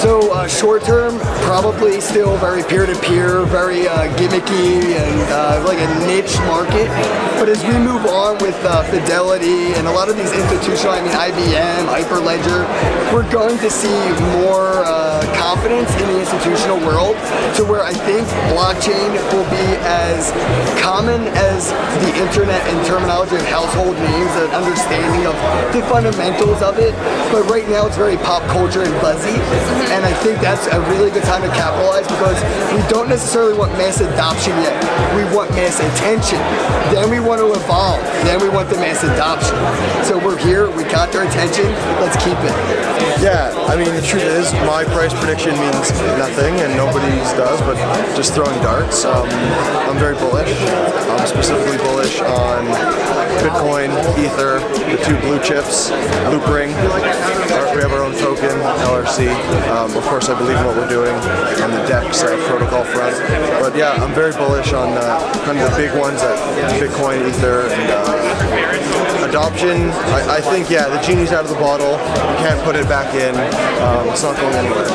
So uh, short term, probably still very peer to peer, very uh, gimmicky, and uh, like a niche market. But as we move on with uh, Fidelity and a lot of these institutional, I mean IBM, Hyperledger, we're going to see more uh, confidence in the institutional world to where I think blockchain will be as common as the internet in terminology of household names, an understanding of the fundamentals of it. But right now it's very pop culture and buzzy, and I think that's a really good time to capitalize because we don't necessarily want mass adoption yet. We want mass attention. Then we want to evolve. Then we want the mass adoption. So we're here. We got their attention. Let's keep it. Yeah, I mean the truth is my price prediction means nothing and nobody's does, but just throwing darts. Um, I'm very bullish. I'm specifically bullish on Bitcoin, Ether, the two blue chips, Loopring. We have our own token, LRC. Um, of course, I believe in what we're doing on the DEX uh, protocol front. But yeah, I'm very bullish on uh, kind of the big ones, like Bitcoin, Ether, and uh, adoption. I, I, think yeah, the genie's out of the bottle. You can't put it back in. Um, it's not going anywhere.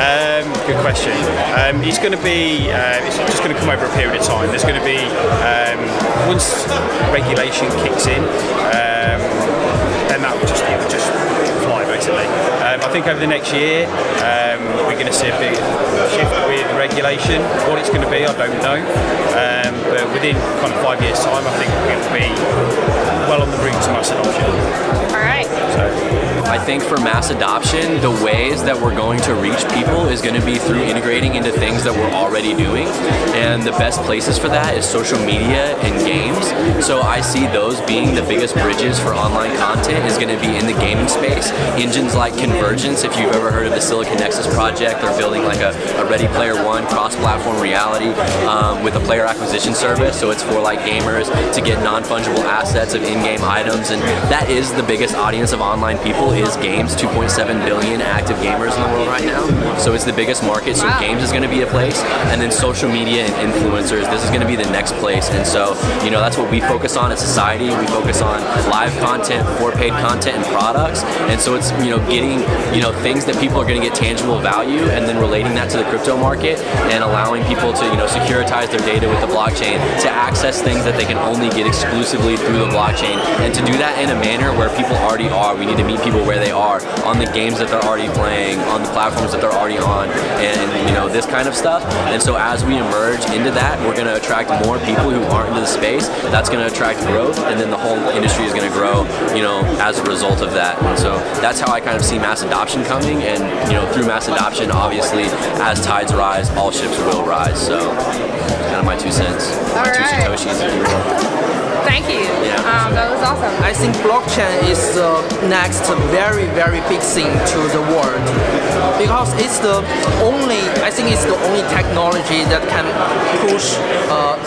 Um, good question. Um, it's going to be, uh, it's just going to come over a period of time. There's going to be, um, once regulation kicks in, um, then that will just, it will just fly basically. Um, I think over the next year, um, we're going to see a big shift with regulation. What it's going to be, I don't know. but within kind of five years' time, I think it will be well on the route to mass adoption. All right. So. I think for mass adoption, the ways that we're going to reach people is going to be through integrating into things that we're already doing. And the best places for that is social media and games. So I see those being the biggest bridges for online content is going to be in the gaming space. Engines like Convergence, if you've ever heard of the Silicon Nexus project, they're building like a, a Ready Player One cross-platform reality um, with a player acquisition service. So it's for like gamers to get non-fungible assets of in-game items. And that is the biggest audience of online people is games, 2.7 billion active gamers in the world right now. So it's the biggest market. So wow. games is going to be a place, and then social media and influencers. This is going to be the next place. And so you know that's what we focus on as society. We focus on live content, for paid content, and products. And so it's you know getting you know things that people are going to get tangible value, and then relating that to the crypto market and allowing people to you know securitize their data with the blockchain to access things that they can only get exclusively through the blockchain, and to do that in a manner where people already are. We need to meet people where they are on the games that they're already playing, on the platforms that they're already on, and you know this kind of stuff. And so as we emerge into that, we're going to attract more people who aren't into the space. That's going to attract growth, and then the whole industry is going to grow, you know, as a result of that. And so that's how I kind of see mass adoption coming, and you know, through mass adoption, obviously, as tides rise, all ships will rise. So, kind of my two cents, all my right. two satoshis. Thank you. Yeah. Um, that was awesome. I think blockchain is the next very, very big thing to the world because it's the only, I think it's the only technology that can push, uh,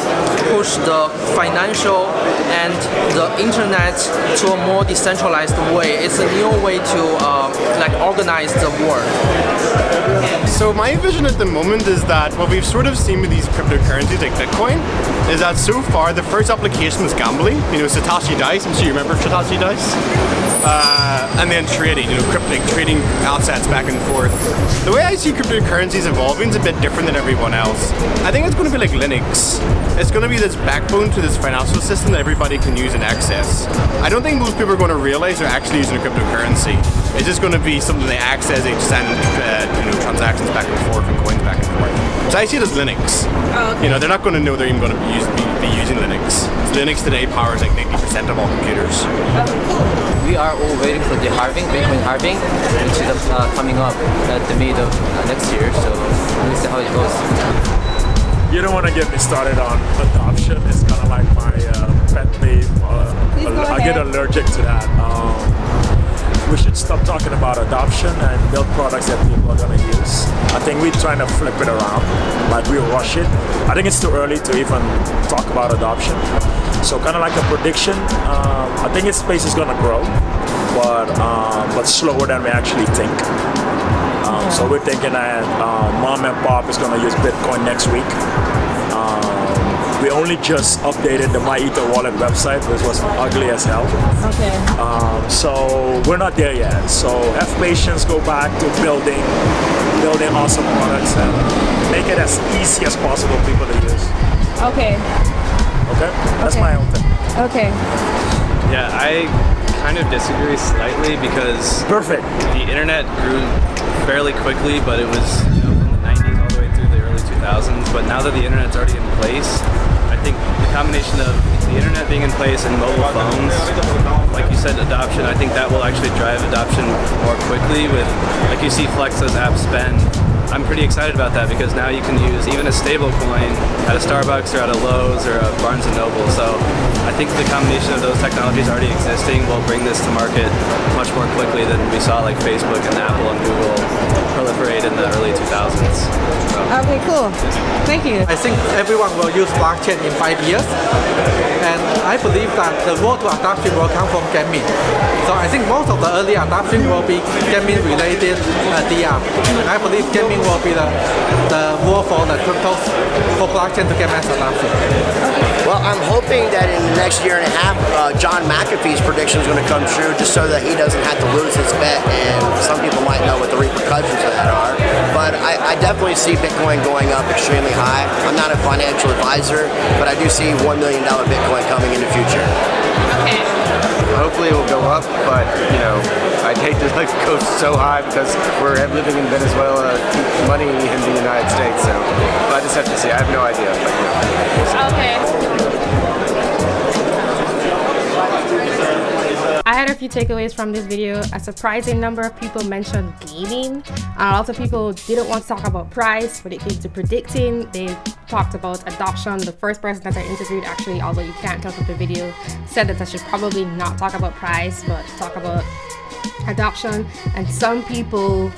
push the financial and the internet to a more decentralized way. It's a new way to uh, like organize the world. So my vision at the moment is that what we've sort of seen with these cryptocurrencies like Bitcoin is that so far the first application was gambling, you know, Satoshi Dice, I'm sure you remember Satoshi Dice. Uh, and then trading, you know, cryptic trading assets back and forth. The way I see cryptocurrencies evolving is a bit different than everyone else. I think it's going to be like Linux. It's going to be this backbone to this financial system that everybody can use and access. I don't think most people are going to realize they're actually using a cryptocurrency. It's just going to be something they access, they send uh, you know, transactions back and forth and coins back and forth. So I see it as Linux. Oh, okay. You know, they're not going to know they're even going to be, use, be, be using Linux. Linux today powers like 90% of all computers. We are all waiting for the halving, Bitcoin halving, which is uh, coming up at the mid of uh, next year. So we'll see how it goes. You don't want to get me started on adoption. It's kind of like my uh, pet peeve. Uh, I get allergic to that. Um, we should stop talking about adoption and build products that people are going to use. I think we're trying to flip it around, like we rush it. I think it's too early to even talk about adoption. So kind of like a prediction, um, I think its space is going to grow, but um, but slower than we actually think. Um, so we're thinking that uh, mom and pop is going to use Bitcoin next week. Um, we only just updated the MyEther wallet website, which was ugly as hell. Okay. Um, So we're not there yet. So have patience, go back to building, building awesome products and make it as easy as possible for people to use. Okay. Okay, that's Okay. my own thing. Okay. Yeah, I kind of disagree slightly because Perfect. the internet grew fairly quickly, but it was you know, from the 90s all the way through the early 2000s. But now that the internet's already in place, I think the combination of the internet being in place and mobile phones, like you said, adoption, I think that will actually drive adoption more quickly with, like you see Flexa's app SPEDN. I'm pretty excited about that because now you can use even a stable coin at a Starbucks or at a Lowe's or a Barnes & Noble. So I think the combination of those technologies already existing will bring this to market much more quickly than we saw like Facebook and Apple and Google proliferate in the early 2000s. So. Okay, cool. Thank you. I think everyone will use blockchain in five years, and I believe that the road to adoption will come from gaming. So I think most of the early adoption will be gaming related uh, DR, and I believe gaming will be the the more for the cryptos for blockchain to get mass adoption. Well, I'm hoping that in the next year and a half, uh, John McAfee's prediction is going to come true, just so that he doesn't have to lose his bet. And some people might know what the repercussions of that are. But I, I definitely see Bitcoin going up extremely high. I'm not a financial advisor, but I do see one million dollar Bitcoin coming in the future. Hopefully it will go up, but you know, I'd hate to like go so high because we're living in Venezuela, money in the United States. So I just have to see. I have no idea. But, you know. Okay. I had a few takeaways from this video. A surprising number of people mentioned gaming. Uh, a lot of people didn't want to talk about price when it came to predicting. They talked about adoption. The first person that I interviewed, actually, although you can't tell from the video, said that I should probably not talk about price, but talk about adoption. And some people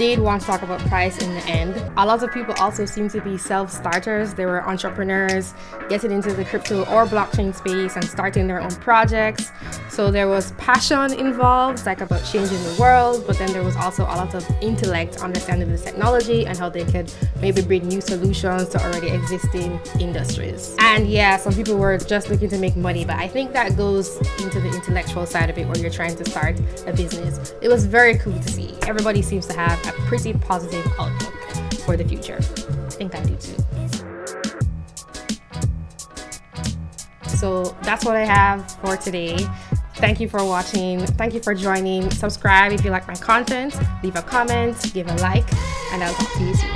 did want to talk about price in the end. A lot of people also seem to be self starters. They were entrepreneurs getting into the crypto or blockchain space and starting their own projects. So there was passion involved, like about changing the world, but then there was also a lot of intellect, understanding the technology and how they could maybe bring new solutions to already existing industries. And yeah, some people were just looking to make money, but I think that goes into the intellectual side of it where you're trying to start a business. It was very cool to see. Everybody seems to have a pretty positive outlook for the future. I think I do too. So that's what I have for today. Thank you for watching. Thank you for joining. Subscribe if you like my content. Leave a comment, give a like, and I'll talk to you soon.